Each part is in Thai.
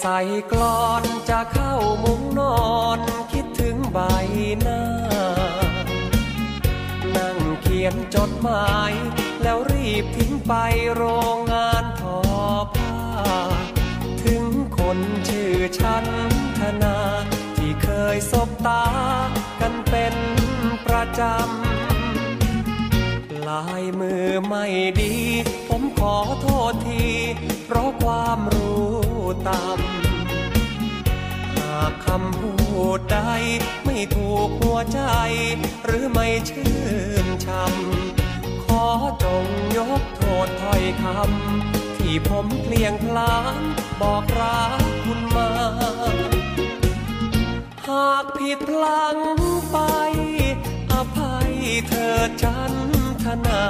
ใส่กลอนจะเข้ามุงนอน คิดถึงใบหน้า นั่งเขียนจดหมาย แล้วรีบทิ้งไปโรงงานทอผ้า ถึงคนชื่อฉันธนา ที่เคยสบตากันเป็นประจำ ลายมือไม่ดี ผมขอโทษที เพราะความรู้ต่ำหากคำพูดใดไม่ถูกหัวใจ หรือไม่ชื่นชำขอจงยกโทษถ้อยคำที่ผมเพลียงพลานบอกรักคุณมา หากผิดพลังไป อภัยเธอฉันธนา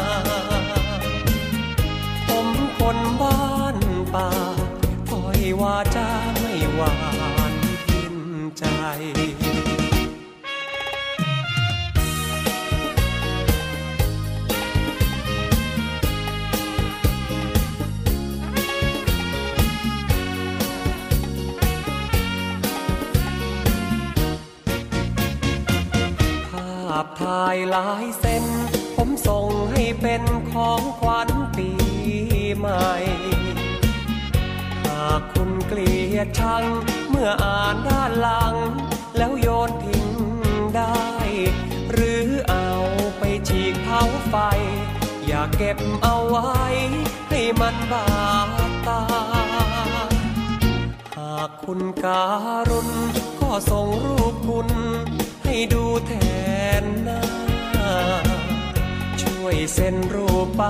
ผมคนบ้าน ป่าวาจาไม่หวานพินใจภาพถ่ายลายเส้น ผมส่งให้เป็นของขวัญปีใหม่ากคุณเกลียดชัง เมื่ออ่านด้านหลัง แล้วโยนทิ้งได้ หรือเอาไปฉีกเผาไฟ อย่าเก็บเอาไว้ ให้มันบาดตา หากคุณการุณก็ส่งรูปคุณ ให้ดูแทนหน้า ช่วยเซ็นรูปไป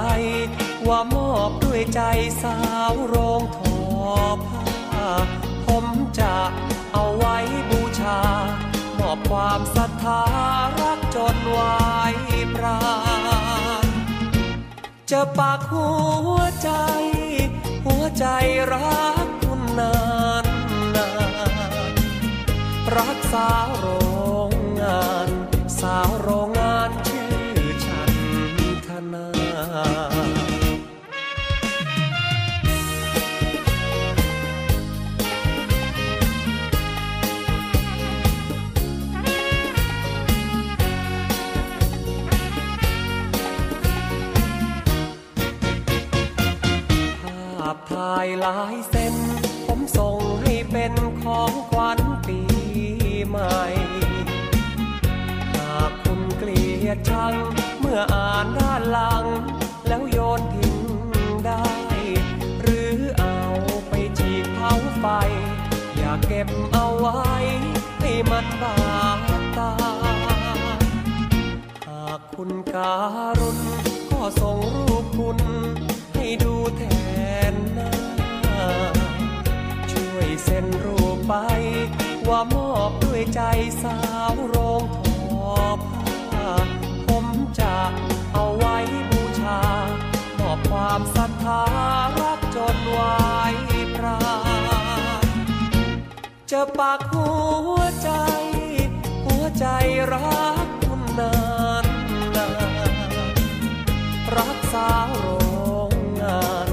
ว่ามอบด้วยใจสาวโรงทอ อผ้า ผมจะเอาไว้บูชา มอบความศรัทธารักจนวายปราจะปากหัวใจ หัวใจรักคุณนานนานรักสาวโรงงาน สาวโรงงานชื่อฉันธนาายลายเส้น ผมส่งให้เป็นของขวัญปีใหม่ หากคุณเกลียดชัง เมื่ออ่านด้านหลัง แล้วโยนทิ้งได้ หรือเอาไปฉีกเผาไฟ อย่าเก็บเอาไว้ ให้มันบาดตา หากคุณการุณก็ส่งรูปคุณ ให้ดูแทน เซ็นรูปไป ว่ามอบด้วยใจสาวโรงทอผ้าผมจะเอาไว้บูชา มอบความศรัทธารักจนวายปราจะปักหัวใจ หัวใจรักคุณนานนานรักสาวโรงงาน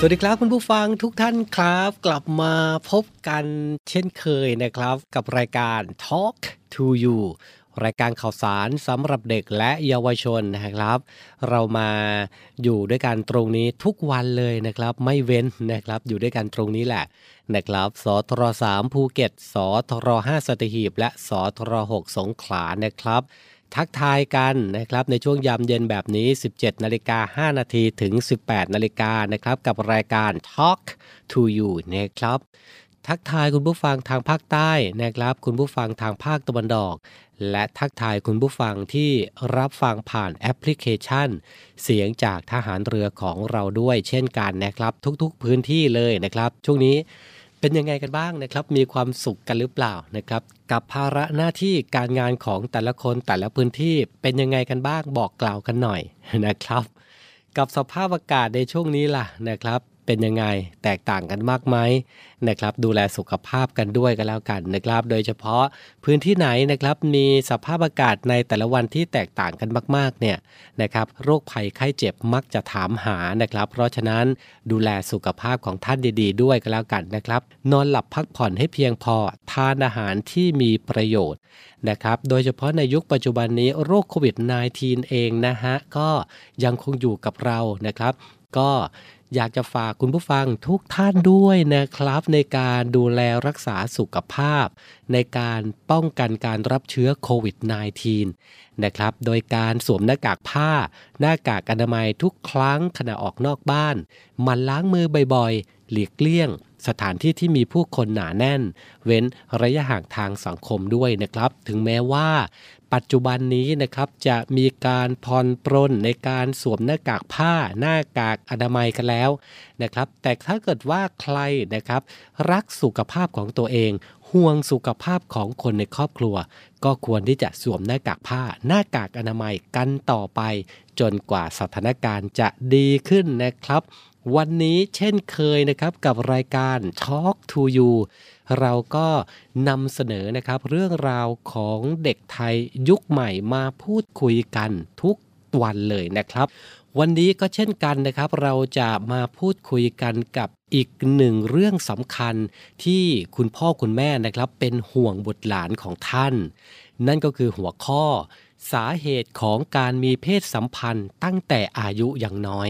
สวัสดีครับคุณผู้ฟังทุกท่านครับ กลับมาพบกันเช่นเคยนะครับ กับรายการ Talk to You รายการข่าวสารสำหรับเด็กและเยาวชนนะครับ เรามาอยู่ด้วยกันตรงนี้ทุกวันเลยนะครับ ไม่เว้นนะครับ อยู่ด้วยกันตรงนี้แหละนะครับสทร3ภูเก็ตสทร5สตีหีบ และสทร6สงขลานะครับ ทักทายกันนะครับในช่วงยามเย็นแบบนี้ 17นาฬิกา5นาทีถึง 18นาฬิกานะครับกับรายการ Talk to You นะครับทักทายคุณผู้ฟังทางภาคใต้นะครับ คุณผู้ฟังทางภาคตะวันออก และทักทายคุณผู้ฟังที่รับฟังผ่านแอปพลิเคชัน เสียงจากทหารเรือของเราด้วยเช่นกันนะครับ ทุกๆพื้นที่เลยนะครับ ช่วงนี้ เป็นยังไงกันบ้างนะครับ มีความสุขกันหรือเปล่านะครับ กับภาระหน้าที่การงานของแต่ละคนแต่ละพื้นที่เป็นยังไงกันบ้างบอกกล่าวกันหน่อยนะครับ กับสภาพอากาศในช่วงนี้ล่ะนะครับ เป็นยังไง แตกต่างกันมากไหมนะครับ ดูแลสุขภาพกันด้วยกันแล้วกันนะครับ โดยเฉพาะพื้นที่ไหนนะครับมีสภาพอากาศในแต่ละวันที่แตกต่างกันมากๆเนี่ยนะครับ โรคภัยไข้เจ็บมักจะถามหานะครับ เพราะฉะนั้นดูแลสุขภาพของท่านดี ๆ ด้วยกันแล้วกันนะครับ นอนหลับพักผ่อนให้เพียงพอทานอาหารที่มีประโยชน์นะครับ โดยเฉพาะในยุคปัจจุบันนี้โรคโควิด -19 เองนะฮะก็ยังคงอยู่กับเรานะครับ ก็ อยากจะฝากคุณผู้ฟังทุกท่านด้วยนะครับ ในการดูแลรักษาสุขภาพ ในการป้องกันการรับเชื้อโควิด -19 นะครับ โดยการสวมหน้ากากผ้า หน้ากากอนามัยทุกครั้งขณะออกนอกบ้านมันล้างมือบ่อยๆ หลีกเลี่ยง สถานที่ที่มีผู้คนหนาแน่น เว้นระยะห่างทางสังคมด้วยนะครับ ถึงแม้ว่า ปัจจุบันนี้นะครับจะมีการผ่อนปรนในการสวมหน้ากากผ้าหน้ากากอนามัยกันแล้วนะครับ แต่ถ้าเกิดว่าใครนะครับ รักสุขภาพของตัวเอง ห่วงสุขภาพของคนในครอบครัว ก็ควรที่จะสวมหน้ากากผ้า หน้ากากอนามัยกันต่อไป จนกว่าสถานการณ์จะดีขึ้นนะครับ วันนี้เช่นเคยนะครับกับรายการ Talk to You เราก็นำเสนอนะครับเรื่องราวของเด็กไทยยุคใหม่มาพูดคุยกันทุกวันเลยนะครับ วันนี้ก็เช่นกันนะครับ เราจะมาพูดคุยกันกับอีกหนึ่งเรื่องสำคัญที่คุณพ่อคุณแม่นะครับ เป็นห่วงบุตรหลานของท่าน นั่นก็คือหัวข้อสาเหตุของการมีเพศสัมพันธ์ตั้งแต่อายุอย่างน้อย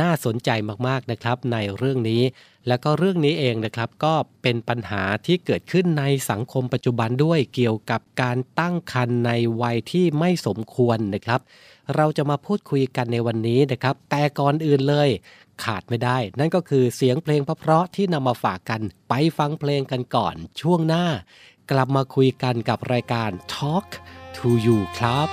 น่าสนใจมากๆนะครับ ในเรื่องนี้แล้วก็เรื่องนี้เองนะครับก็เป็นปัญหาที่เกิดขึ้นในสังคมปัจจุบันด้วยเกี่ยวกับการตั้งครรภ์ในวัยที่ไม่สมควรนะครับ เราจะมาพูดคุยกันในวันนี้นะครับ แต่ก่อนอื่นเลยขาดไม่ได้ นั่นก็คือเสียงเพลงเพราะๆที่นำมาฝากกันไปฟังเพลงกันก่อนช่วงหน้า กลับมาคุยกันกับรายการ Talk to You ครับ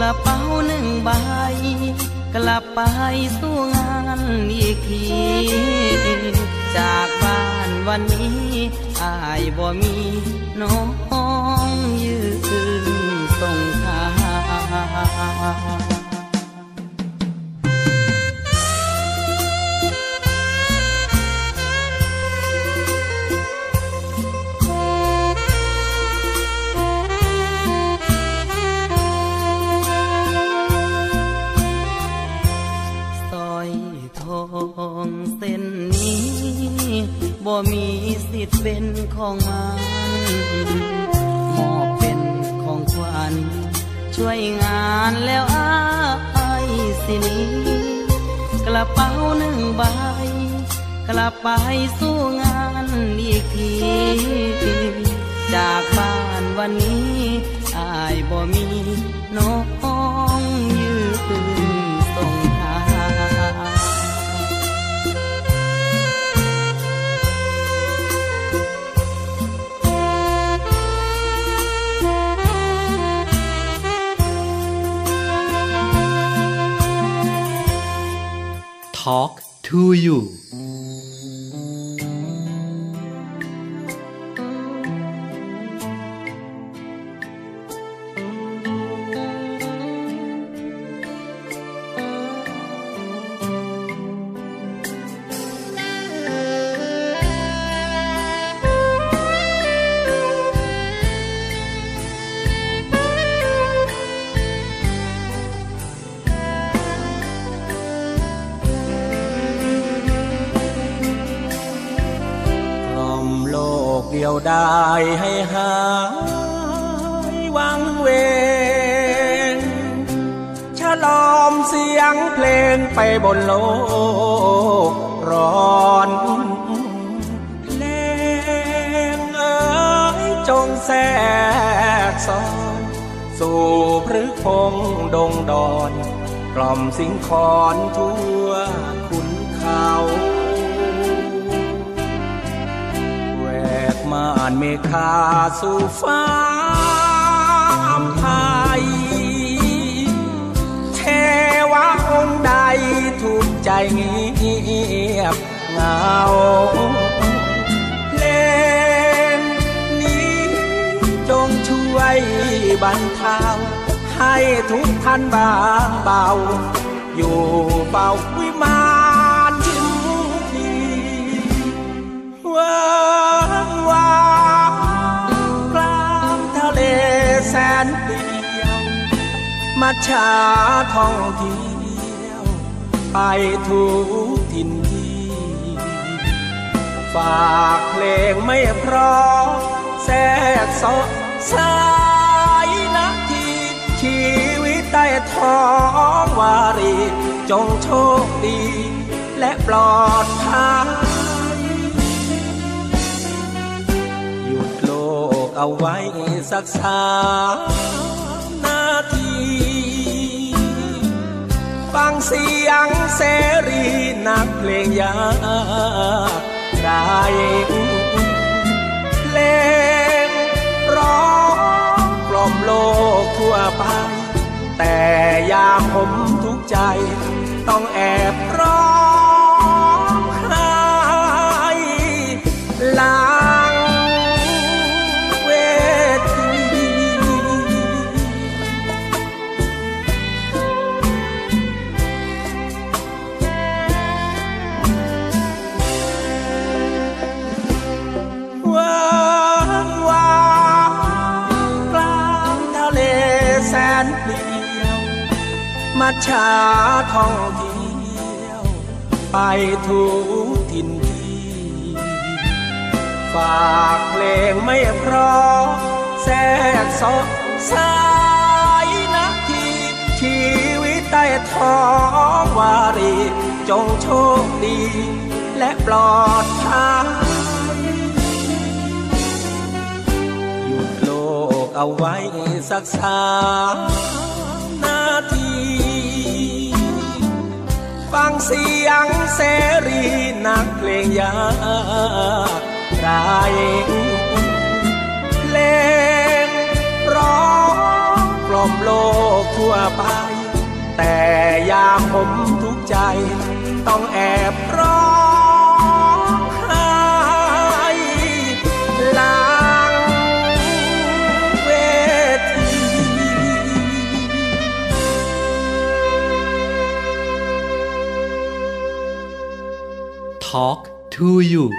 ระเป๋าหนึ่งใบ กลับไปสู้งานอีกที จากบ้านวันนี้อายบ่มีน้องยืนส่งทาง มีสิทธิ์เป็นของมันมอบเป็นของขวัญช่วยงานแล้วอายสินี้กระเป๋าหนึ่งใบ กลับไปสู้งานอีกที จากบ้านวันนี้อายบ่มีน้อ ทอล์ วังเวงฉลอมเสียงเพลงไปบนโลกร้อนเพลงเอ๋ยจงแทรกซ้อน สู่พฤกพงดงดอน กล่อมสิงคอนทั่วขุนเขาแวกม่านเมฆาสู่ฟ้า เทวะองค์ใดถูกใจเงียบเงาเล่นี้จงช่วยบรรเทาให้ทุกท่านบางเบา อยู่เบา มาชาท่องเที่ยว ไปทุกทินที่ ฝากเพลงไม่เพราะแทรกสดสายนาทีชีวิตใต้ท้องวารี จงโชคดี และปลอดภัยหยุดโลกเอาไว้สักสามนา ฟังเสียงเสรีนักเพลงยากได้เพลงร้องกล่อมโลกทั่วไป แต่ยามผมทุกใจ ต้องแอบร้องไห้ลา ทุกทินทีฝากเพลงไม่เพราะแทรกสดสายนาทีชีวิตใต้ท้องวารี จงโชคดี และปลอดภัยหยุดโลกเอาไว้สักสาม ฟังเสียงเสรีนักเพลงยากไรเพลงร้องกล่อมโลกทั่วไป แต่ยามผมใจ ต้องแอบร้อง Talk to you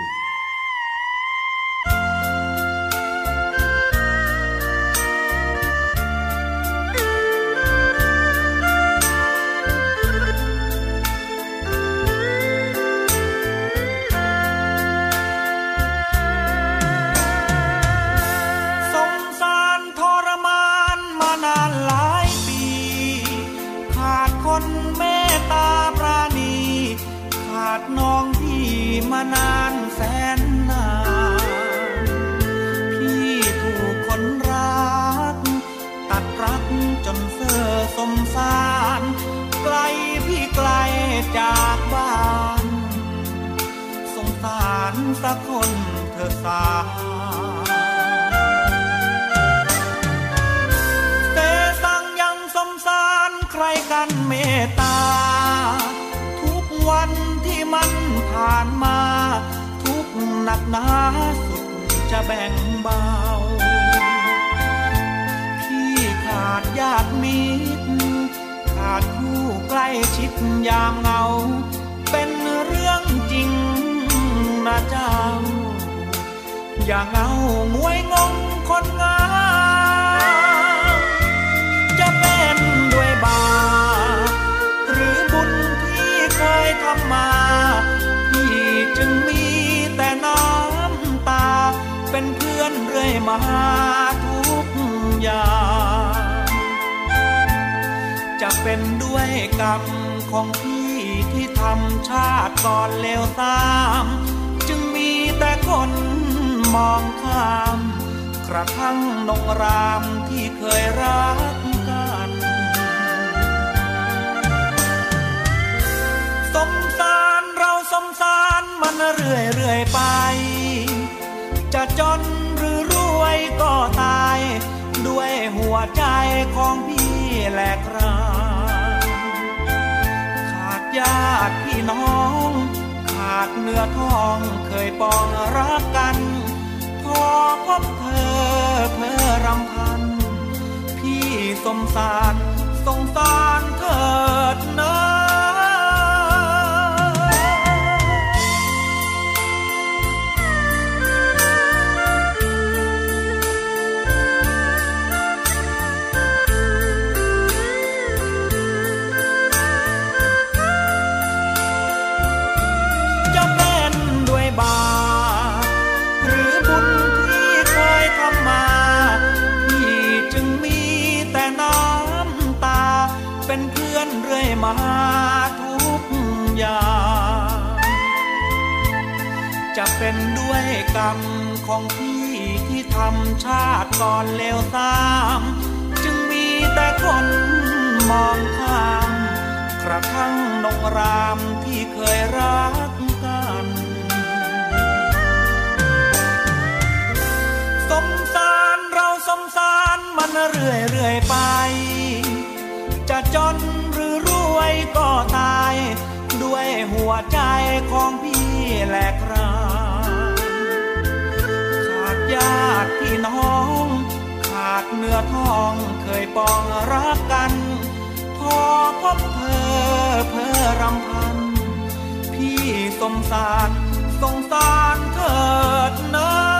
สักคนเธอสาเตตังยังสมสารใครกันเมตตา ทุกวันที่มันผ่านมา ทุกหนักหนาสุดจะแบ่งเบา พี่ขาดญาติมิตรขาดคู่ใกล้ชิดยามเงา เป็นเรื่องจริง นะเจ้า อย่างเงางวยงงคนงามจะเป็นด้วยบาปหรือบุญที่เคยทำมาพี่จึงมีแต่น้ำตา เป็นเพื่อนเรื่อยมาทุกอย่างจะเป็นด้วยกรรมของพี่ที่ทำชาติก่อนเลวตาม แต่คนมองข้าม กระทั่งนงรามที่เคยรักกัน สมสารเราสมสารมันเรื่อยเรื่อยไป จะจนหรือรวยก็ตาย ด้วยหัวใจของพี่แหลกราขาดญาติพี่น้องากเนื้อทองเคยปองรักกัน พอพบเธอเพื่อรำพัน พี่สมสารสงสารเถิดนอ ชาติก่อนเลวตาม จึงมีแต่คนมองข้ามกระทั่งนงรามที่เคยรักกัน สมสารเราสมสารมันเรื่อยเรื่อยไป จะจนหรือรวยก็ตาย ด้วยหัวใจของพี่แหลก เนื้อทองเคยปองรักกัน พอพบเธอเพอรำพัน พี่สมสารสงสารเถิดนะ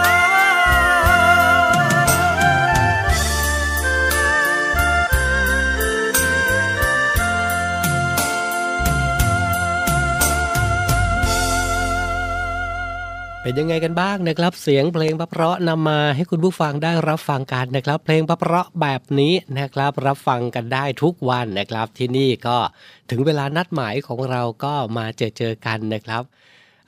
เป็นยังไงกันบ้างนะครับ เสียงเพลงเพราะๆนำมาให้คุณผู้ฟังได้รับฟังกันนะครับ เพลงเพราะแบบนี้นะครับ รับฟังกันได้ทุกวันนะครับ ที่นี่ก็ถึงเวลานัดหมายของเราก็มาเจอเจอกันนะครับ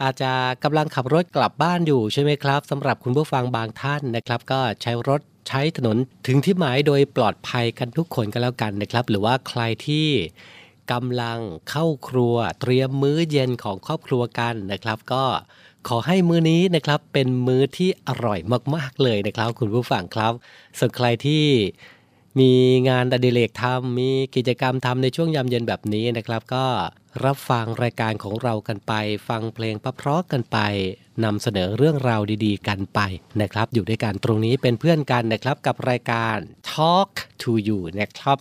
อาจจะกำลังขับรถกลับบ้านอยู่ใช่ไหมครับสำหรับคุณผู้ฟังบางท่านนะครับ ก็ใช้รถใช้ถนนถึงที่หมายโดยปลอดภัยกันทุกคนก็แล้วกันนะครับ หรือว่าใครที่กำลังเข้าครัวเตรียมมื้อเย็นของครอบครัวกันนะครับ ก็ ขอให้มื้อนี้นะครับเป็นมื้อที่อร่อยมาก ๆเลยนะครับ คุณผู้ฟังครับส่วนใครที่มีงานอดิเรกทำมีกิจกรรมทำในช่วงยามเย็นแบบนี้นะครับ ก็รับฟังรายการของเรากันไป ฟังเพลงเพราะกันไปนำเสนอเรื่องราวดีๆ กันไปนะครับ อยู่ด้วยกันตรงนี้เป็นเพื่อนกันนะครับกับรายการ Talk to You นะครับ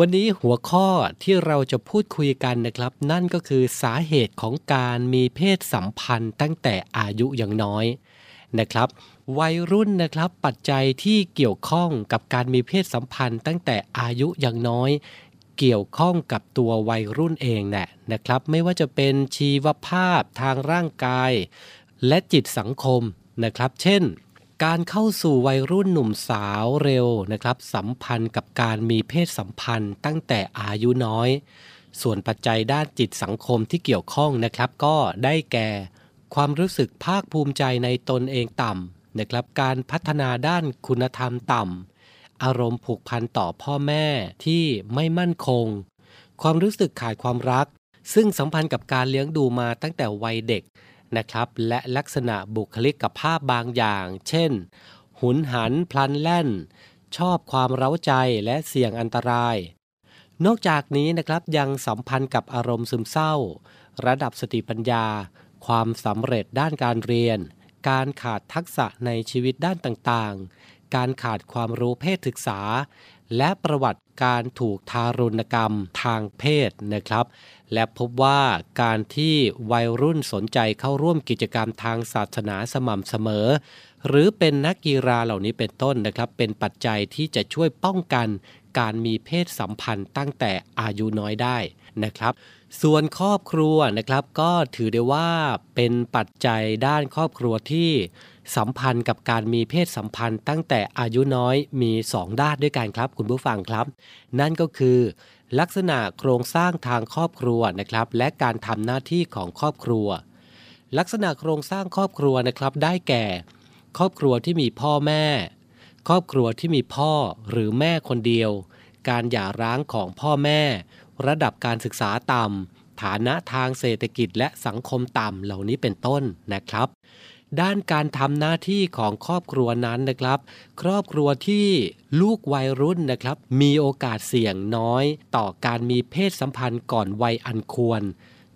วันนี้หัวข้อที่เราจะพูดคุยกันนะครับ นั่นก็คือสาเหตุของการมีเพศสัมพันธ์ตั้งแต่อายุยังน้อยนะครับ วัยรุ่นนะครับปัจจัยที่เกี่ยวข้องกับการมีเพศสัมพันธ์ตั้งแต่อายุยังน้อย เกี่ยวข้องกับตัววัยรุ่นเองแหละนะครับ ไม่ว่าจะเป็นชีวภาพทางร่างกาย และจิตสังคมนะครับ เช่น การเข้าสู่วัยรุ่นหนุ่มสาวเร็วนะครับ สัมพันธ์กับการมีเพศสัมพันธ์ตั้งแต่อายุน้อย ส่วนปัจจัยด้านจิตสังคมที่เกี่ยวข้องนะครับ ก็ได้แก่ ความรู้สึกภาคภูมิใจในตนเองต่ำนะครับ การพัฒนาด้านคุณธรรมต่ำอารมณ์ผูกพันต่อพ่อแม่ที่ไม่มั่นคง ความรู้สึกขาดความรัก ซึ่งสัมพันธ์กับการเลี้ยงดูมาตั้งแต่วัยเด็ก นะครับ และลักษณะบุคลิกภาพบางอย่าง เช่น หุนหันพลันแล่น ชอบความเร้าใจและเสี่ยงอันตราย นอกจากนี้นะครับยังสัมพันธ์กับอารมณ์ซึมเศร้า ระดับสติปัญญา ความสำเร็จด้านการเรียน การขาดทักษะในชีวิตด้านต่างๆ การขาดความรู้เพศศึกษา และประวัติการถูกทารุณกรรมทางเพศนะครับ และพบว่าการที่วัยรุ่นสนใจเข้าร่วมกิจกรรมทางศาสนาสม่ำเสมอ หรือเป็นนักกีฬาเหล่านี้เป็นต้นนะครับ เป็นปัจจัยที่จะช่วยป้องกันการมีเพศสัมพันธ์ตั้งแต่อายุน้อยได้นะครับ ส่วนครอบครัวนะครับก็ถือได้ว่าเป็นปัจจัยด้านครอบครัวที่สัมพันธ์กับการมีเพศสัมพันธ์ตั้งแต่อายุน้อยมี 2 ด้านด้วยกันครับ คุณผู้ฟังครับ นั่นก็คือ ลักษณะโครงสร้างทางครอบครัวนะครับ และการทำหน้าที่ของครอบครัว ลักษณะโครงสร้างครอบครัวนะครับ ได้แก่ ครอบครัวที่มีพ่อแม่ ครอบครัวที่มีพ่อหรือแม่คนเดียว การหย่าร้างของพ่อแม่ ระดับการศึกษาต่ำฐานะทางเศรษฐกิจและสังคมต่ำเหล่านี้เป็นต้นนะครับ ด้านการทำหน้าที่ของครอบครัวนั้นนะครับ ครอบครัวที่ลูกวัยรุ่นนะครับ มีโอกาสเสี่ยงน้อย ต่อการมีเพศสัมพันธ์ก่อนวัยอันควร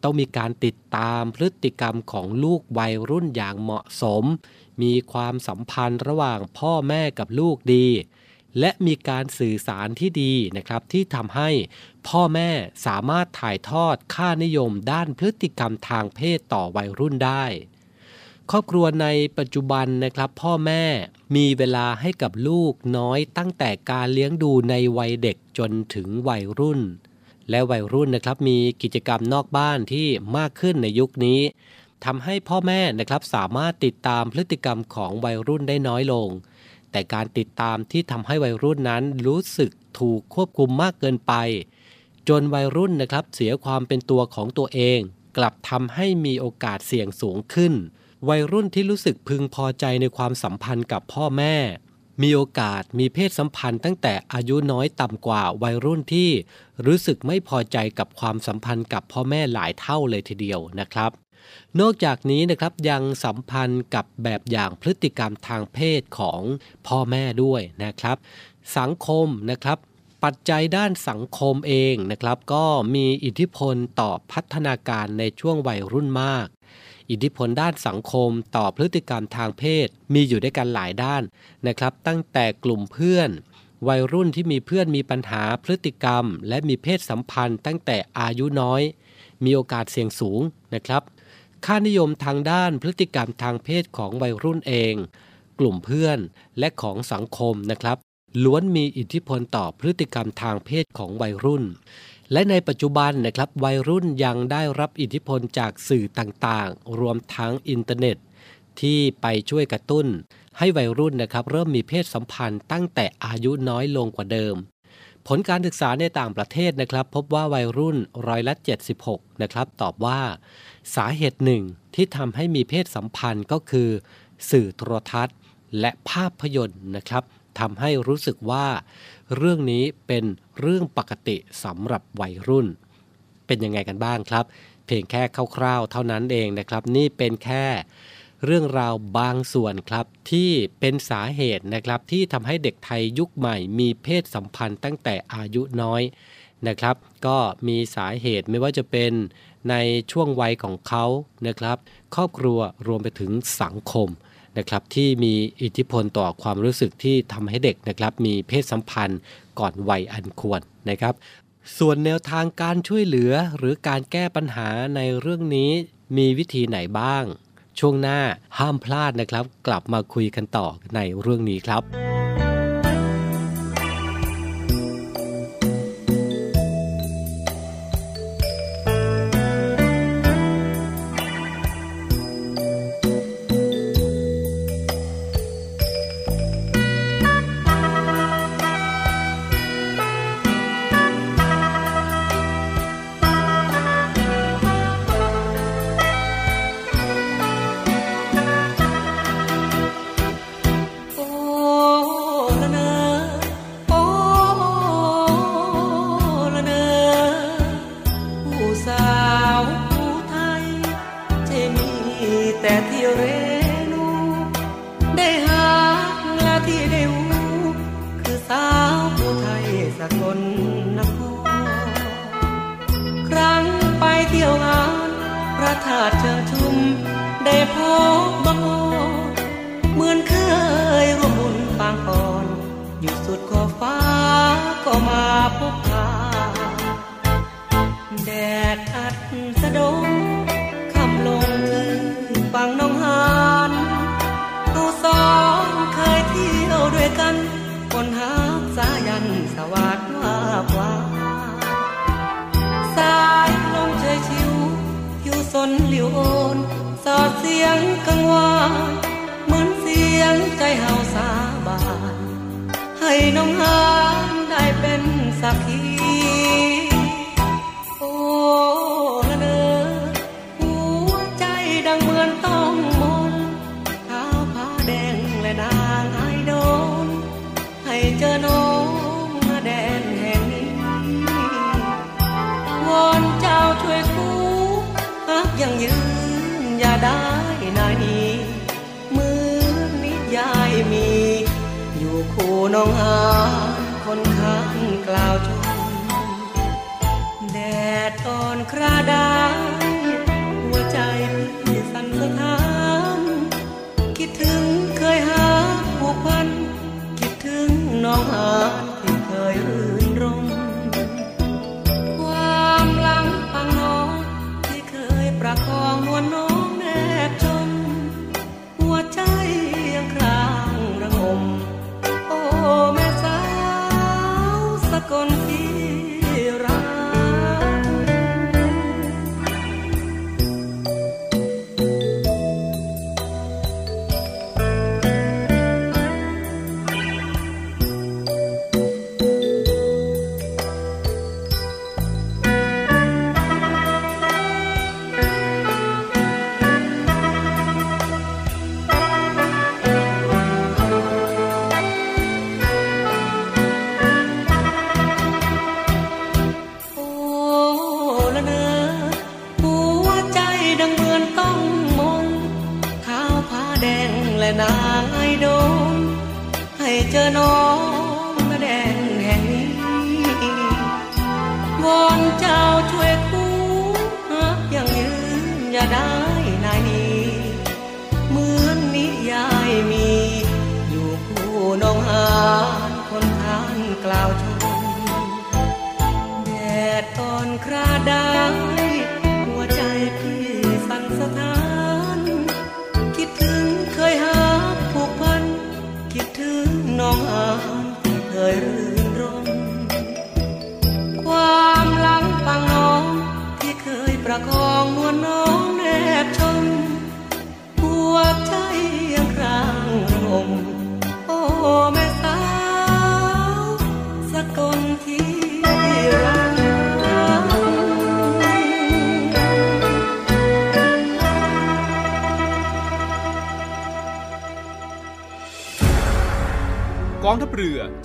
ต้องมีการติดตามพฤติกรรมของลูกวัยรุ่นอย่างเหมาะสม มีความสัมพันธ์ระหว่างพ่อแม่กับลูกดีและมีการสื่อสารที่ดีนะครับที่ทำให้พ่อแม่สามารถถ่ายทอดค่านิยมด้านพฤติกรรมทางเพศต่อวัยรุ่นได้ ครอบครัวในปัจจุบันนะครับพ่อแม่มีเวลาให้กับลูกน้อยตั้งแต่การเลี้ยงดูในวัยเด็กจนถึงวัยรุ่น และวัยรุ่นนะครับมีกิจกรรมนอกบ้านที่มากขึ้นในยุคนี้ทำให้พ่อแม่นะครับสามารถติดตามพฤติกรรมของวัยรุ่นได้น้อยลง แต่การติดตามที่ทำให้วัยรุ่นนั้นรู้สึกถูกควบคุมมากเกินไป จนวัยรุ่นนะครับเสียความเป็นตัวของตัวเอง กลับทำให้มีโอกาสเสี่ยงสูงขึ้น วัยรุ่นที่รู้สึกพึงพอใจในความสัมพันธ์กับพ่อแม่ มีโอกาสมีเพศสัมพันธ์ตั้งแต่อายุน้อยต่ำกว่าวัยรุ่นที่ รู้สึกไม่พอใจกับความสัมพันธ์กับพ่อแม่หลายเท่าเลยทีเดียวนะครับ นอกจากนี้นะครับยังสัมพันธ์กับแบบอย่างพฤติกรรมทางเพศของพ่อแม่ด้วยนะครับ สังคมนะครับปัจจัยด้านสังคมเองนะครับ ก็มีอิทธิพลต่อพัฒนาการในช่วงวัยรุ่นมาก อิทธิพลด้านสังคมต่อพฤติกรรมทางเพศ มีอยู่ด้วยกันหลายด้านนะครับ ตั้งแต่กลุ่มเพื่อน วัยรุ่นที่มีเพื่อนมีปัญหาพฤติกรรม และมีเพศสัมพันธ์ตั้งแต่อายุน้อย มีโอกาสเสี่ยงสูงนะครับ ค่านิยมทางด้านพฤติกรรมทางเพศของวัยรุ่นเอง กลุ่มเพื่อนและของสังคมนะครับล้วนมีอิทธิพลต่อพฤติกรรมทางเพศของวัยรุ่น และในปัจจุบันนะครับวัยรุ่นยังได้รับอิทธิพลจากสื่อต่างๆ รวมทั้งอินเทอร์เน็ต ที่ไปช่วยกระตุ้น ให้วัยรุ่นนะครับเริ่มมีเพศสัมพันธ์ตั้งแต่อายุน้อยลงกว่าเดิม ผลการศึกษาในต่างประเทศนะครับ พบว่าวัยรุ่นร้อยละ 76 นะครับ ตอบว่า สาเหตุหนึ่งที่ทำให้มีเพศสัมพันธ์ก็คือ สื่อโทรทัศน์ และภาพยนตร์นะครับทำให้รู้สึกว่า เรื่องนี้เป็นเรื่องปกติสำหรับวัยรุ่น เป็นยังไงกันบ้างครับ เพียงแค่คร่าวๆ เท่านั้นเองนะครับ นี่เป็นแค่เรื่องราวบางส่วนครับที่เป็นสาเหตุนะครับที่ทำให้เด็กไทยยุคใหม่มีเพศสัมพันธ์ตั้งแต่อายุน้อยนะครับ ก็มีสาเหตุไม่ว่าจะเป็นในช่วงวัยของเขานะครับ ครอบครัวรวมไปถึงสังคม นะครับที่มีอิทธิพลต่อความรู้สึกที่ทำให้เด็กนะครับมีเพศสัมพันธ์ก่อนวัยอันควรนะครับ ส่วนแนวทางการช่วยเหลือหรือการแก้ปัญหาในเรื่องนี้มีวิธีไหนบ้าง ช่วงหน้าห้ามพลาดนะครับ กลับมาคุยกันต่อในเรื่องนี้ครับ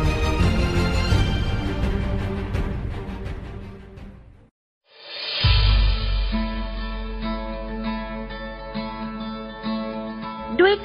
4584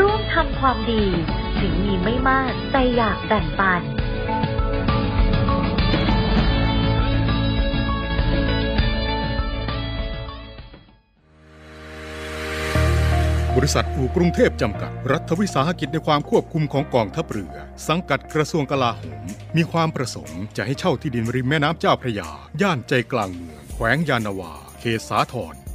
ร่วมทำความดี ถึงมีไม่มากแต่อยากแบ่งปัน บริษัทอู่กรุงเทพจำกัด รัฐวิสาหกิจในความควบคุมของกองทัพเรือ สังกัดกระทรวงกลาโหม มีความประสงค์จะให้เช่าที่ดินริมแม่น้ำเจ้าพระยา ย่านใจกลางเมือง แขวงยานาวา เขตสาทร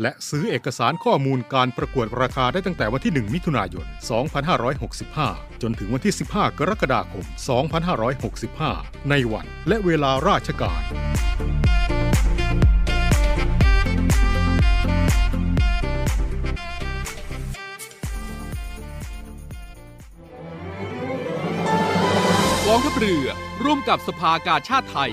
และซื้อเอกสารข้อมูลการประกวดราคาได้ตั้งแต่วันที่ 1 มิถุนายน 2565 จนถึงวันที่ 15 กรกฎาคม 2565 ในวันและเวลาราชการกองทัพเรือร่วมกับสภากาชาติไทย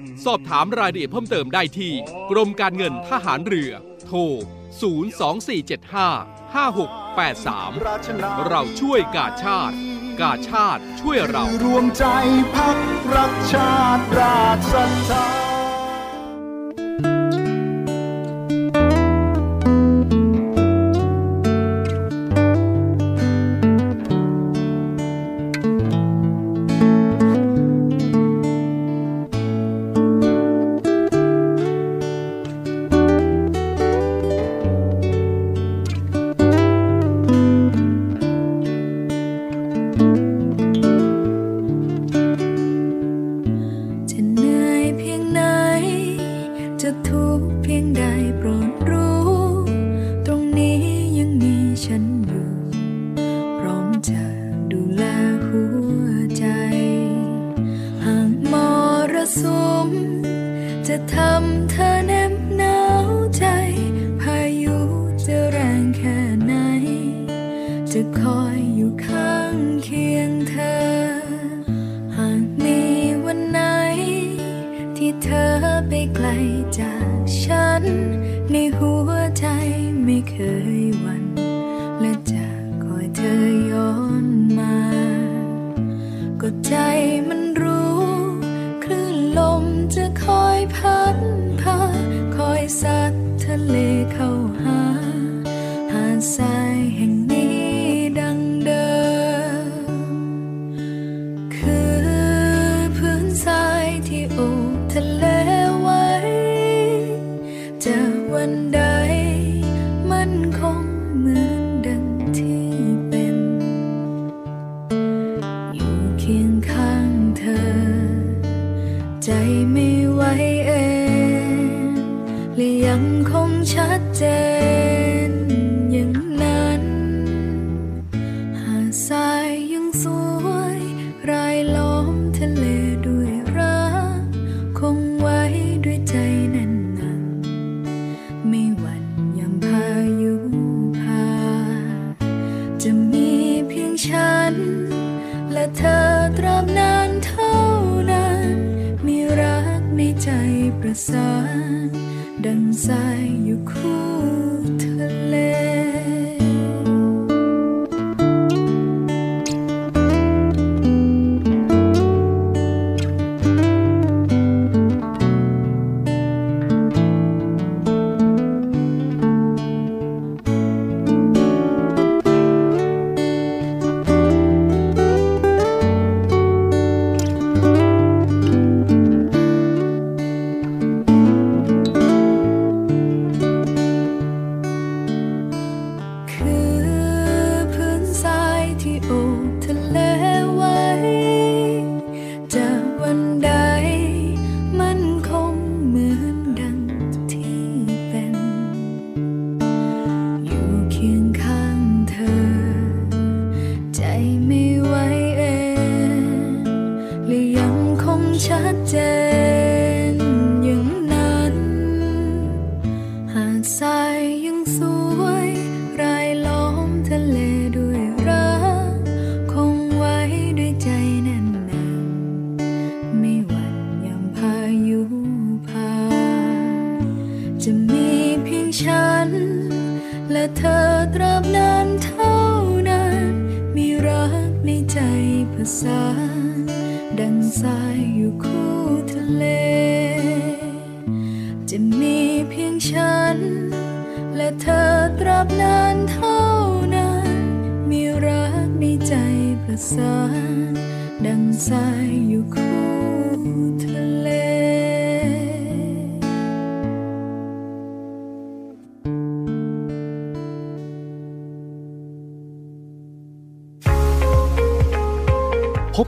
สอบถามรายละเอียดเพิ่มเติมได้ที่ กรมการเงินทหารเรือ โทร 02475 5683 เราช่วยกาชาติ กาชาติช่วยเรา รวมใจพักรักชาติราชศรัทธา ผสานดังสายอยู่คู่ทะเล จะมีเพียงฉัน และเธอตราบนานเท่านั้น มีรักในใจประสานดังสาย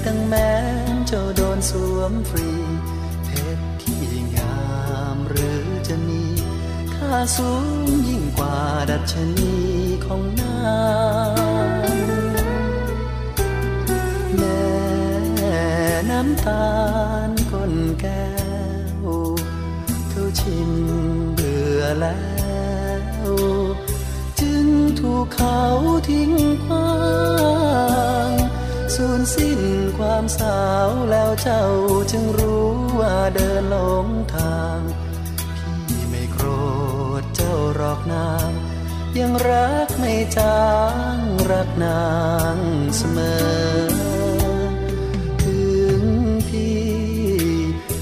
รียบดังแม้นเจ้าโดนสวมฟรี เพชรที่งามหรือจะมี ค่าสูงยิ่งกว่าดัชนีของนางแม่น้ำตาลก้นแก้วเขาชิมเบื่อแล้ว จึงถูกเขาทิ้งขว้าง สูญสิ้นความสาวแล้วเจ้าจึงรู้ว่าเดินหลงทาง พี่ไม่โกรธเจ้าหรอกนาง ยังรักไม่จางรักนางเสมอ ถึงพี่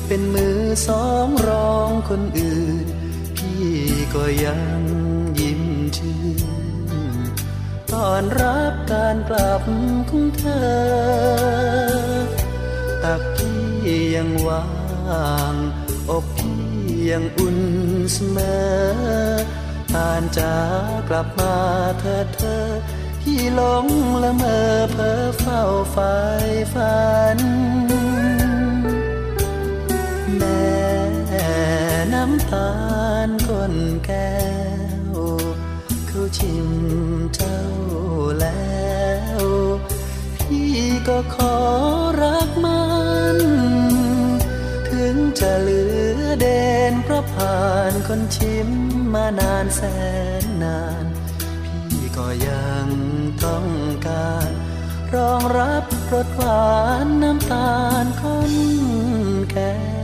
เป็นมือสองรองคนอื่น พี่ก็ยัง ตอนรับการกลับของเธอ ตักพี่ยังว่างอกพี่ยังอุ่นเสมอตานจากลับมาเธอเธอพี่หลงละเมอเพ้อเฝ้าไฟฝัน แม่น้ำตาลก้นแก้ ชิมเจ้าแล้ว พี่ก็ขอรักมัน ถึงจะเหลือเด่นเพราะผ่านคนชิมมานานแสนนาน พี่ก็ยังต้องการ รองรับรสหวานน้ำตาลคนแก้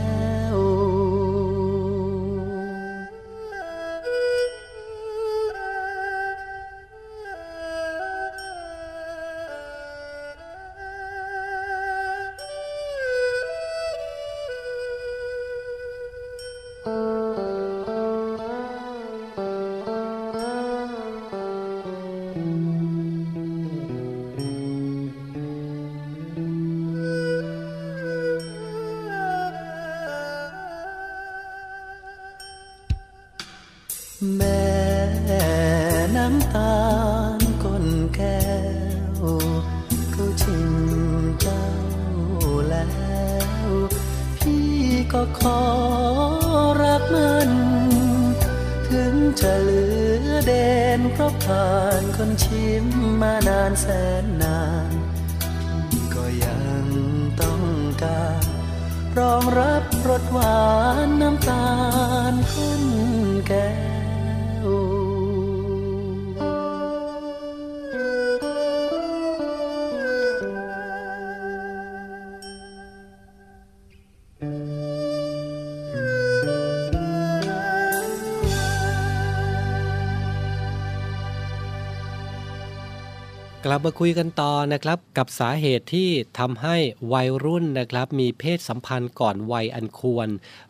ลับมาคุยกันต่อนะครับ กับสาเหตุที่ทำให้วัยรุ่นนะครับ มีเพศสัมพันธ์ก่อนวัยอันควร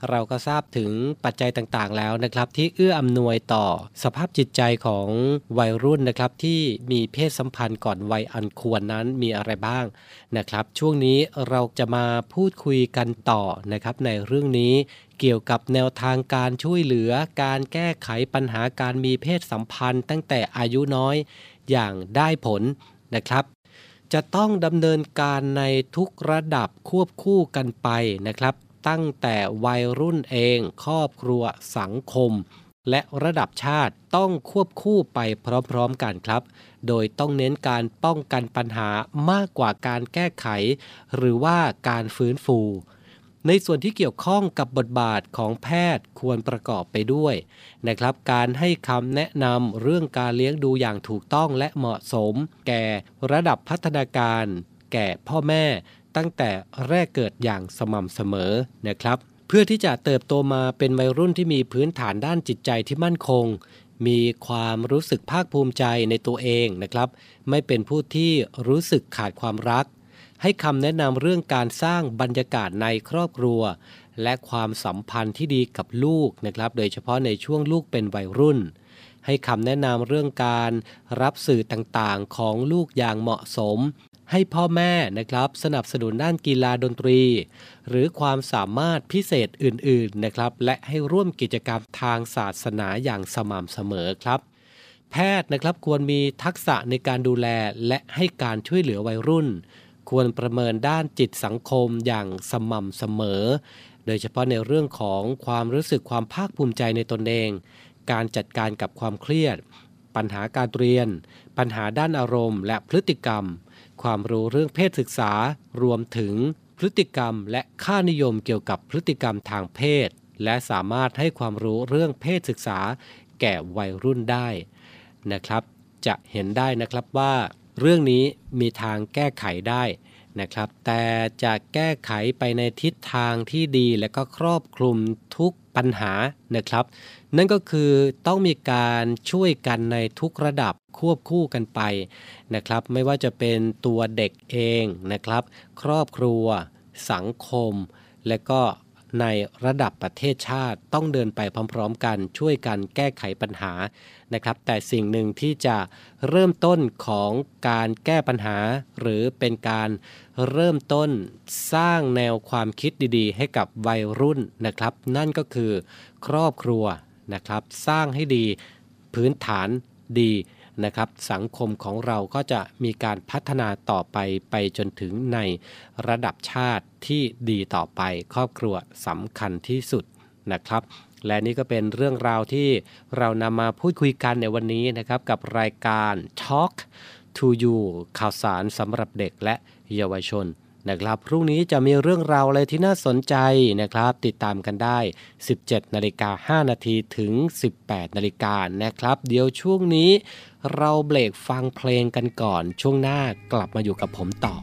เราก็ทราบถึงปัจจัยต่างๆแล้วนะครับ ที่เอื้ออำนวยต่อ สภาพจิตใจของวัยรุ่นนะครับ ที่มีเพศสัมพันธ์ก่อนวัยอันควรนั้นมีอะไรบ้างนะครับ ช่วงนี้เราจะมาพูดคุยกันต่อนะครับในเรื่องนี้เกี่ยวกับแนวทางการช่วยเหลือการแก้ไขปัญหาการมีเพศสัมพันธ์ ตั้งแต่อายุน้อยอย่างได้ผล นะครับ จะต้องดำเนินการในทุกระดับควบคู่กันไปนะครับ ตั้งแต่วัยรุ่นเอง ครอบครัวสังคม และระดับชาติต้องควบคู่ไปพร้อมๆกันครับ โดยต้องเน้นการป้องกันปัญหามากกว่าการแก้ไข หรือว่าการฟื้นฟู ในส่วนที่เกี่ยวข้องกับบทบาทของแพทย์ควรประกอบไปด้วยนะครับ การให้คำแนะนำเรื่องการเลี้ยงดูอย่างถูกต้องและเหมาะสม แก่ระดับพัฒนาการ แก่พ่อแม่ ตั้งแต่แรกเกิดอย่างสม่ำเสมอนะครับ เพื่อที่จะเติบโตมาเป็นวัยรุ่นที่มีพื้นฐานด้านจิตใจที่มั่นคงมีความรู้สึกภาคภูมิใจในตัวเองนะครับ ไม่เป็นผู้ที่รู้สึกขาดความรัก ให้คำแนะนำเรื่องการสร้างบรรยากาศในครอบครัว และความสัมพันธ์ที่ดีกับลูกนะครับ โดยเฉพาะในช่วงลูกเป็นวัยรุ่น ให้คำแนะนำเรื่องการรับสื่อต่างๆ ของลูกอย่างเหมาะสม ให้พ่อแม่นะครับสนับสนุนด้านกีฬาดนตรี หรือความสามารถพิเศษอื่นๆนะครับ และให้ร่วมกิจกรรมทางศาสนาอย่างสม่ำเสมอครับแพทย์นะครับควรมีทักษะในการดูแลและให้การช่วยเหลือวัยรุ่น ควรประเมินด้านจิตสังคมอย่างสม่ำเสมอ โดยเฉพาะในเรื่องของความรู้สึกความภาคภูมิใจในตนเอง การจัดการกับความเครียด ปัญหาการเรียน ปัญหาด้านอารมณ์ และพฤติกรรม ความรู้เรื่องเพศศึกษารวมถึงพฤติกรรม และค่านิยมเกี่ยวกับพฤติกรรมทางเพศ และสามารถให้ความรู้เรื่องเพศศึกษา แก่วัยรุ่นได้นะครับ จะเห็นได้นะครับว่า เรื่องนี้มีทางแก้ไขได้นะครับ แต่จะแก้ไขไปในทิศทางที่ดีและก็ครอบคลุมทุกปัญหานะครับ นั่นก็คือต้องมีการช่วยกันในทุกระดับควบคู่กันไปนะครับ ไม่ว่าจะเป็นตัวเด็กเองนะครับ ครอบครัว สังคม และก็ ในระดับประเทศชาติต้องเดินไปพร้อมๆ กันช่วยกันแก้ไขปัญหานะครับ แต่สิ่งหนึ่งที่จะเริ่มต้นของการแก้ปัญหา หรือเป็นการเริ่มต้นสร้างแนวความคิดดีๆ ให้กับวัยรุ่นนะครับ นั่นก็คือครอบครัวนะครับ สร้างให้ดีพื้นฐานดี นะครับ สังคมของเราก็จะมีการพัฒนาต่อไปไปจนถึงในระดับชาติที่ดีต่อไป ครอบครัวสำคัญที่สุดนะครับ และนี่ก็เป็นเรื่องราวที่เรานำมาพูดคุยกันในวันนี้นะครับ กับรายการ Talk to You ข่าวสารสำหรับเด็กและเยาวชนนะครับพรุ่งนี้จะมีเรื่องราวอะไรที่น่าสนใจนะครับ ติดตามกันได้ 17นาฬิกา5นาทีถึง 18นาฬิกานะครับ เดี๋ยวช่วงนี้ เราเบรกฟังเพลงกันก่อนช่วงหน้ากลับมาอยู่กับผมต่อ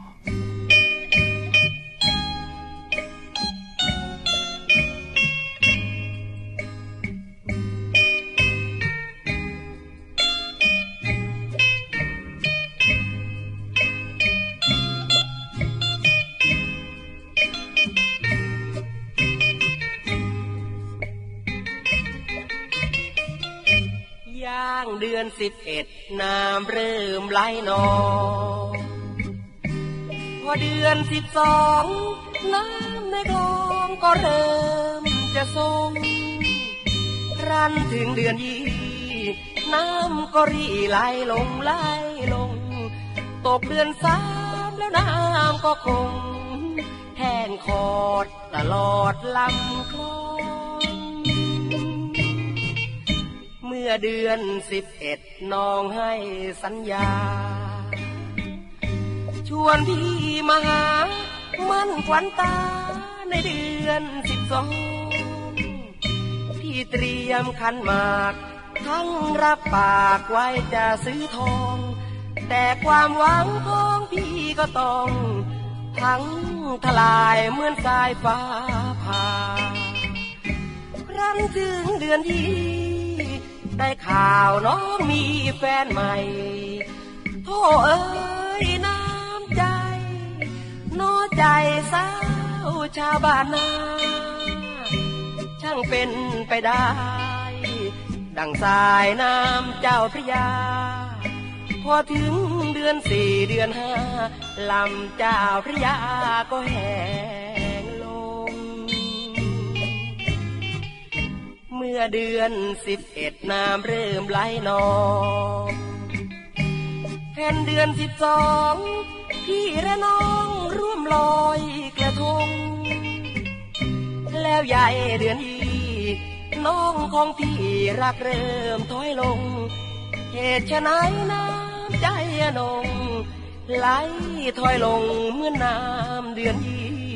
เดือนสิบเอ็ดน้ำเริ่มไหลนองพอเดือนสิบสองน้ำในคลองก็เริ่มจะทรงรันถึงเดือนยี่น้ำก็รีไหลลงไหลลง ตกเดือนสามแล้วน้ำก็คงแห้งคอดตลอดลำคลอง อเดือนสิบเอ็ดน้องให้สัญญา ชวนพี่มาหามันควันตาในเดือนสิบสองพี่เตรียมขันหมาก ทั้งรับปากไว้จะซื้อทอง แต่ความหวังของพี่ก็ต้องทั้งทลายเหมือนสายฟ้าผ่าครั้งถึงเดือนที่ ได้ข่าวน้องมีแฟนใหม่โธ่เอ้ยน้ำใจน้อใจสาวชาวบ้านนาช่างเป็นไปได้ ดังสายน้ำเจ้าพระยา พอถึงเดือนสี่เดือนห้าลำเจ้าพระยาก็แห้ มื่อเดือนสิบเอ็ดน้ำเริ่มไหลนองแผ่นเดือนสิบสองพี่และน้องร่วมลอยกระทง แล้วใหญ่เดือนอีน้องของพี่รักเริ่มถอยลง เหตุฉะนั้นน้ำใจนงไหลถอยลงเมื่อน้ำเดือนยี่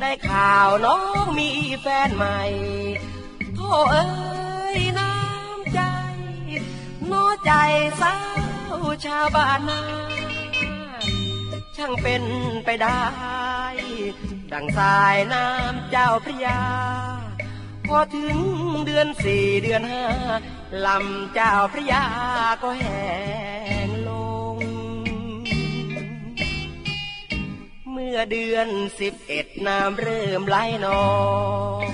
ได้ข่าวน้องมีแฟนใหม่โธ่เอ้ยน้ำใจน้อใจสาวชาวบ้านนาช่างเป็นไปได้ ดังสายน้ำเจ้าพระยา พอถึงเดือนสี่เดือนห้าลำเจ้าพระยาก็แห้ มื่อเดือนสิบเอ็ดน้ำเริ่มไหลนอง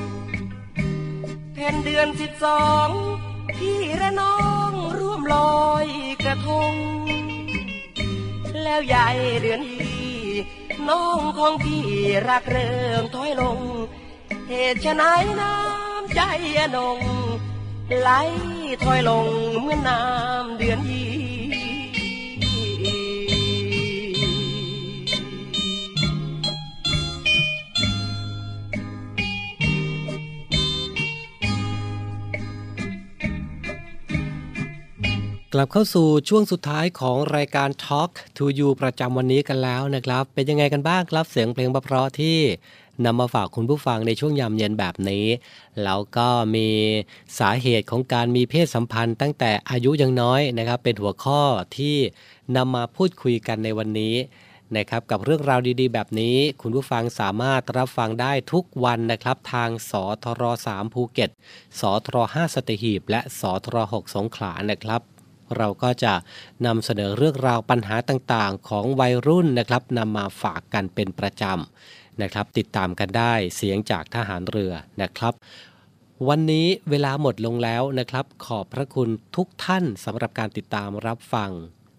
แผ่นเดือนสิบสองพี่และน้องร่วมลอยกระทง แล้วยายเดือนดีน้องของพี่รักเริ่มถอยลง เหตุฉะไหนน้ำใจอนงไหลถอยลงเหมือนน้ำเดือนยี กลับเข้าสู่ช่วงสุดท้ายของรายการ Talk to You ประจำวันนี้กันแล้วนะครับ เป็นยังไงกันบ้างครับเสียงเพลงเพราะที่นำมาฝากคุณผู้ฟังในช่วงยามเย็นแบบนี้ แล้วก็มีสาเหตุของการมีเพศสัมพันธ์ ตั้งแต่อายุยังน้อยนะครับ เป็นหัวข้อที่นำมาพูดคุยกันในวันนี้นะครับกับเรื่องราวดีๆ แบบนี้ คุณผู้ฟังสามารถรับฟังได้ทุกวันนะครับ ทางสทร3ภูเก็ตสทร5สตหีบ และสทร6สงขลานะครับ เราก็จะนำเสนอเรื่องราวปัญหาต่างๆ ของวัยรุ่นนะครับนำมาฝากกันเป็นประจำนะครับ ติดตามกันได้เสียงจากทหารเรือนะครับ วันนี้เวลาหมดลงแล้วนะครับ ขอบพระคุณทุกท่านสำหรับการติดตามรับฟัง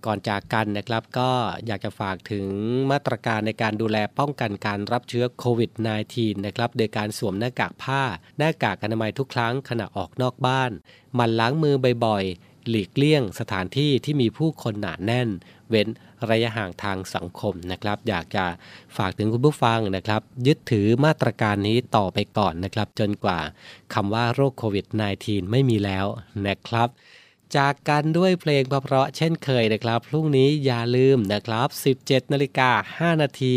ก่อนจากกันนะครับก็อยากจะฝากถึงมาตรการในการดูแลป้องกันการรับเชื้อโควิด -19 นะครับโดยการสวมหน้ากากผ้า หน้ากากอนามัยทุกครั้งขณะออกนอกบ้าน มันล้างมือบ่อย หลีกเลี่ยงสถานที่ที่มีผู้คนหนาแน่น เว้นระยะห่างทางสังคมนะครับ อยากจะฝากถึงคุณผู้ฟังนะครับ ยึดถือมาตรการนี้ต่อไปก่อนนะครับ จนกว่าคำว่าโรคโควิด -19 ไม่มีแล้วนะครับจากกันด้วยเพลงเพราะเช่นเคยนะครับ พรุ่งนี้อย่าลืมนะครับ 17นาฬิกา5นาที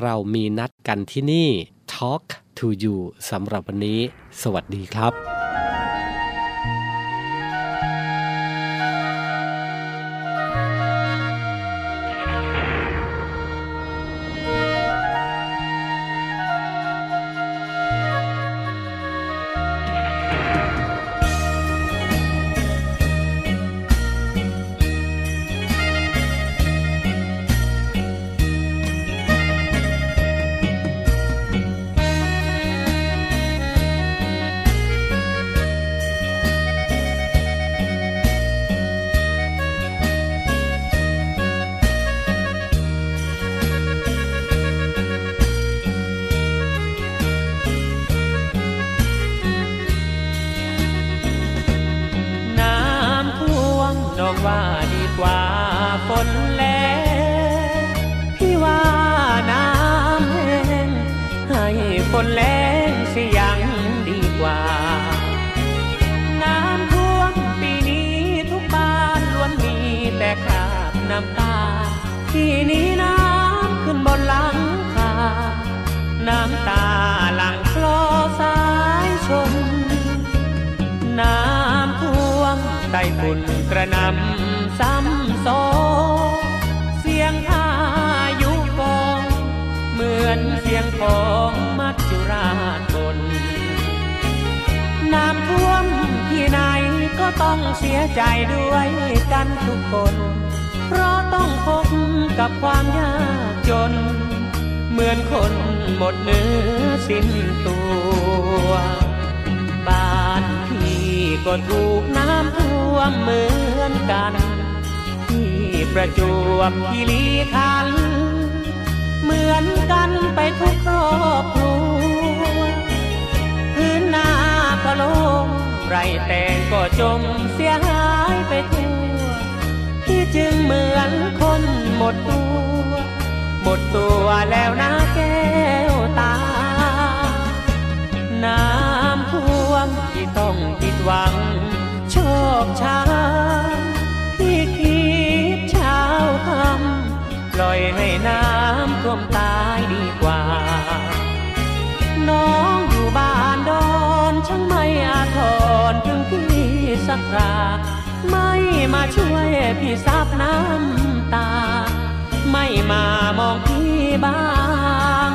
เรามีนัดกันที่นี่ Talk to you สำหรับวันนี้ สวัสดีครับ ก็ถูกน้ำท่วมเหมือนกัน ที่ประจวบคีรีขัน เหมือนกันไปทุกครอบครัวพื้นนาก็โลงไรแต่งก็จมเสียหายไปทั่วที่จึงเหมือนคนหมดตัว หมดตัวแล้วนะแก้วตา น้ำท่วมที่ต้องผิ หวัง โชคช้าที่คิดเช้าทำปล่อยให้น้ำท่วมตายดีกว่า น้องอยู่บ้านดอนช่างไม่อาทรถึงพี่สักราไม่มาช่วยพี่ซับน้ำตา ไม่มามองพี่บ้าง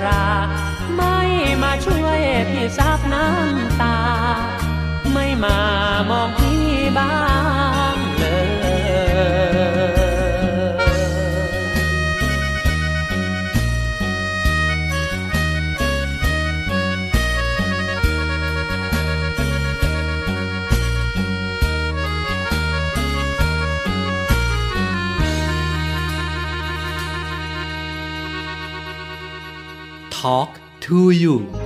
กรา ไม่มาช่วยพี่ซับน้ำตา ไม่มามองพี่บ้าง Talk to you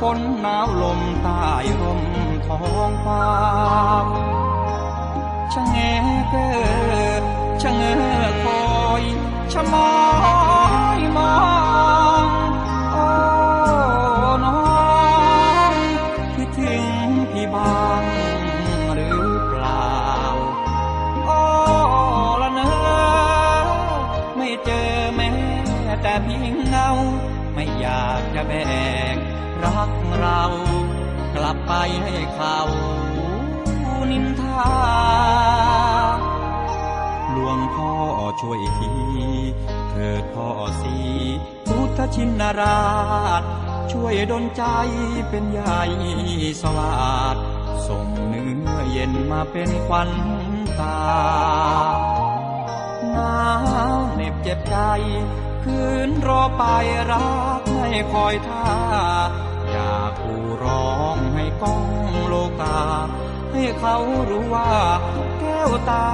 ฝนหนาวลมใต้ร่มท้องฟ้าชะเง้อเกอชะเง้อคอยชะมอ ดลใจเป็นใหญ่สวาดส่งเนื้อเย็นมาเป็นควันตาหนาวเหน็บเจ็บใจ คืนรอไปรักไม่คอยท่า อยากกูร้องให้ก้องโลกา ให้เขารู้ว่าแก้วตา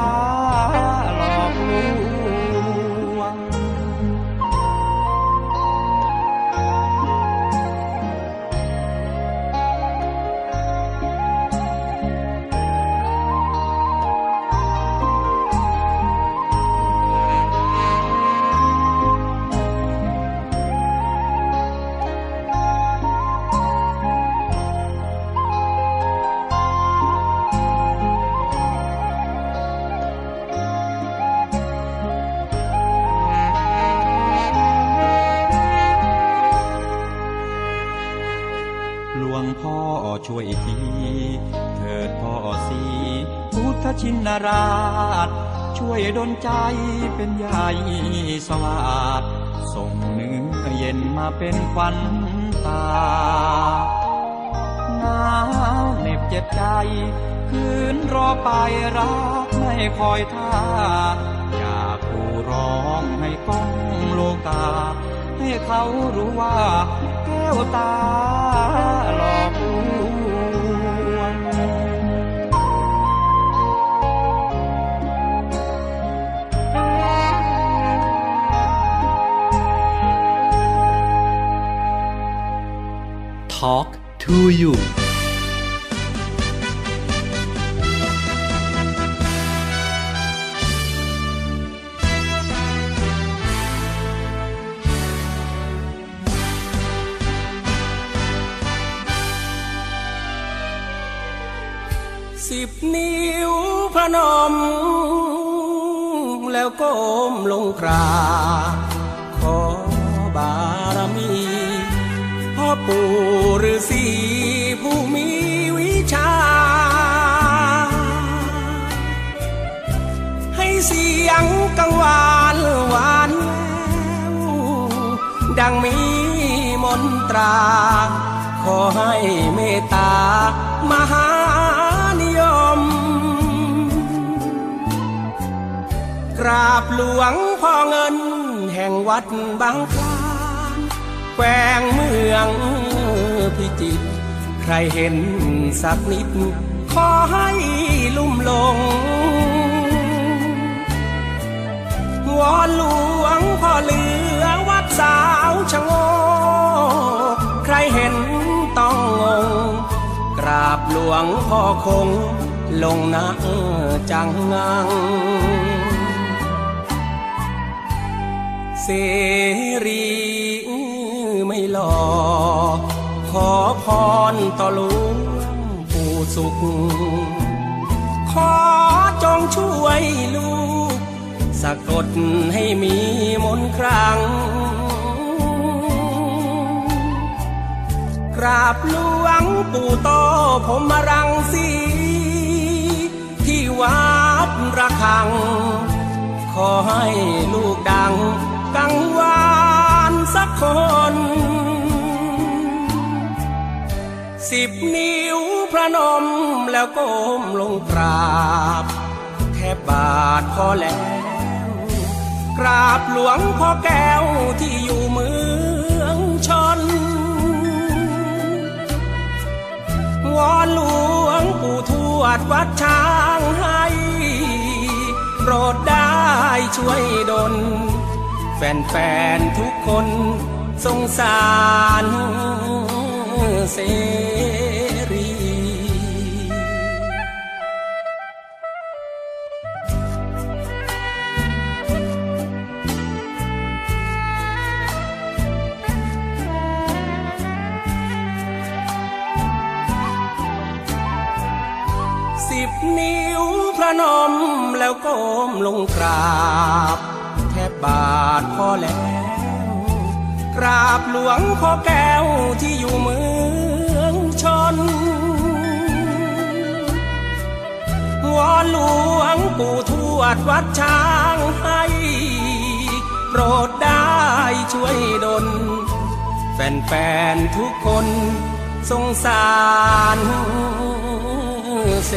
ใจเป็นใหญ่สวาดส่งเนื้อเย็นมาเป็นควันตาหนาวเหน็บเจ็บใจ คืนรอไปรักไม่คอยท่า อยากกูร้องให้ก้องโลกา ให้เขารู้ว่าแก้วตา ดูอยู่สิบนิ้วพนม แล้วก้มลงกราบ ปู่ฤาษีผู้มีวิชา ให้เสียงกังวานหวานแววดังมีมนตรา ขอให้เมตตามหานิยม กราบหลวงพ่อเงินแห่งวัดบางคลา แขวงเมืองพิจิตรใครเห็นสักนิด ขอให้ลุ่มลง วอนหลวงพ่อเหลือวัดสาวชะโงกใครเห็นต้องงง กราบหลวงพ่อคง ลงนะจังงังเสรี หลอขอพรต่อหลวงปู่สุข ขอจงช่วยลูกสะกดให้มีมนครั้งกราบหลวงปู่โตผมมารังสีที่วัดระฆัง ขอให้ลูกดังกังวานสักคน สิบนิ้วพระนมแล้วก้มลงกราบแทบบาทพอแล้ว กราบหลวงพ่อแก้วที่อยู่เมืองชน วอนหลวงปู่ทวดวัดช้างให้โปรดได้ช่วยดลแฟนๆทุกคนสงสาร เสรีสิบนิ้วพระนมแล้วก้มลงกราบ แทบบาทพอแล้วกราบหลวงพ่อแก้วที่อยู่มือ วอนหลวงปู่ทวดวัดช้างให้ โปรดได้ช่วยดลแฟนๆทุกคนสงสารเส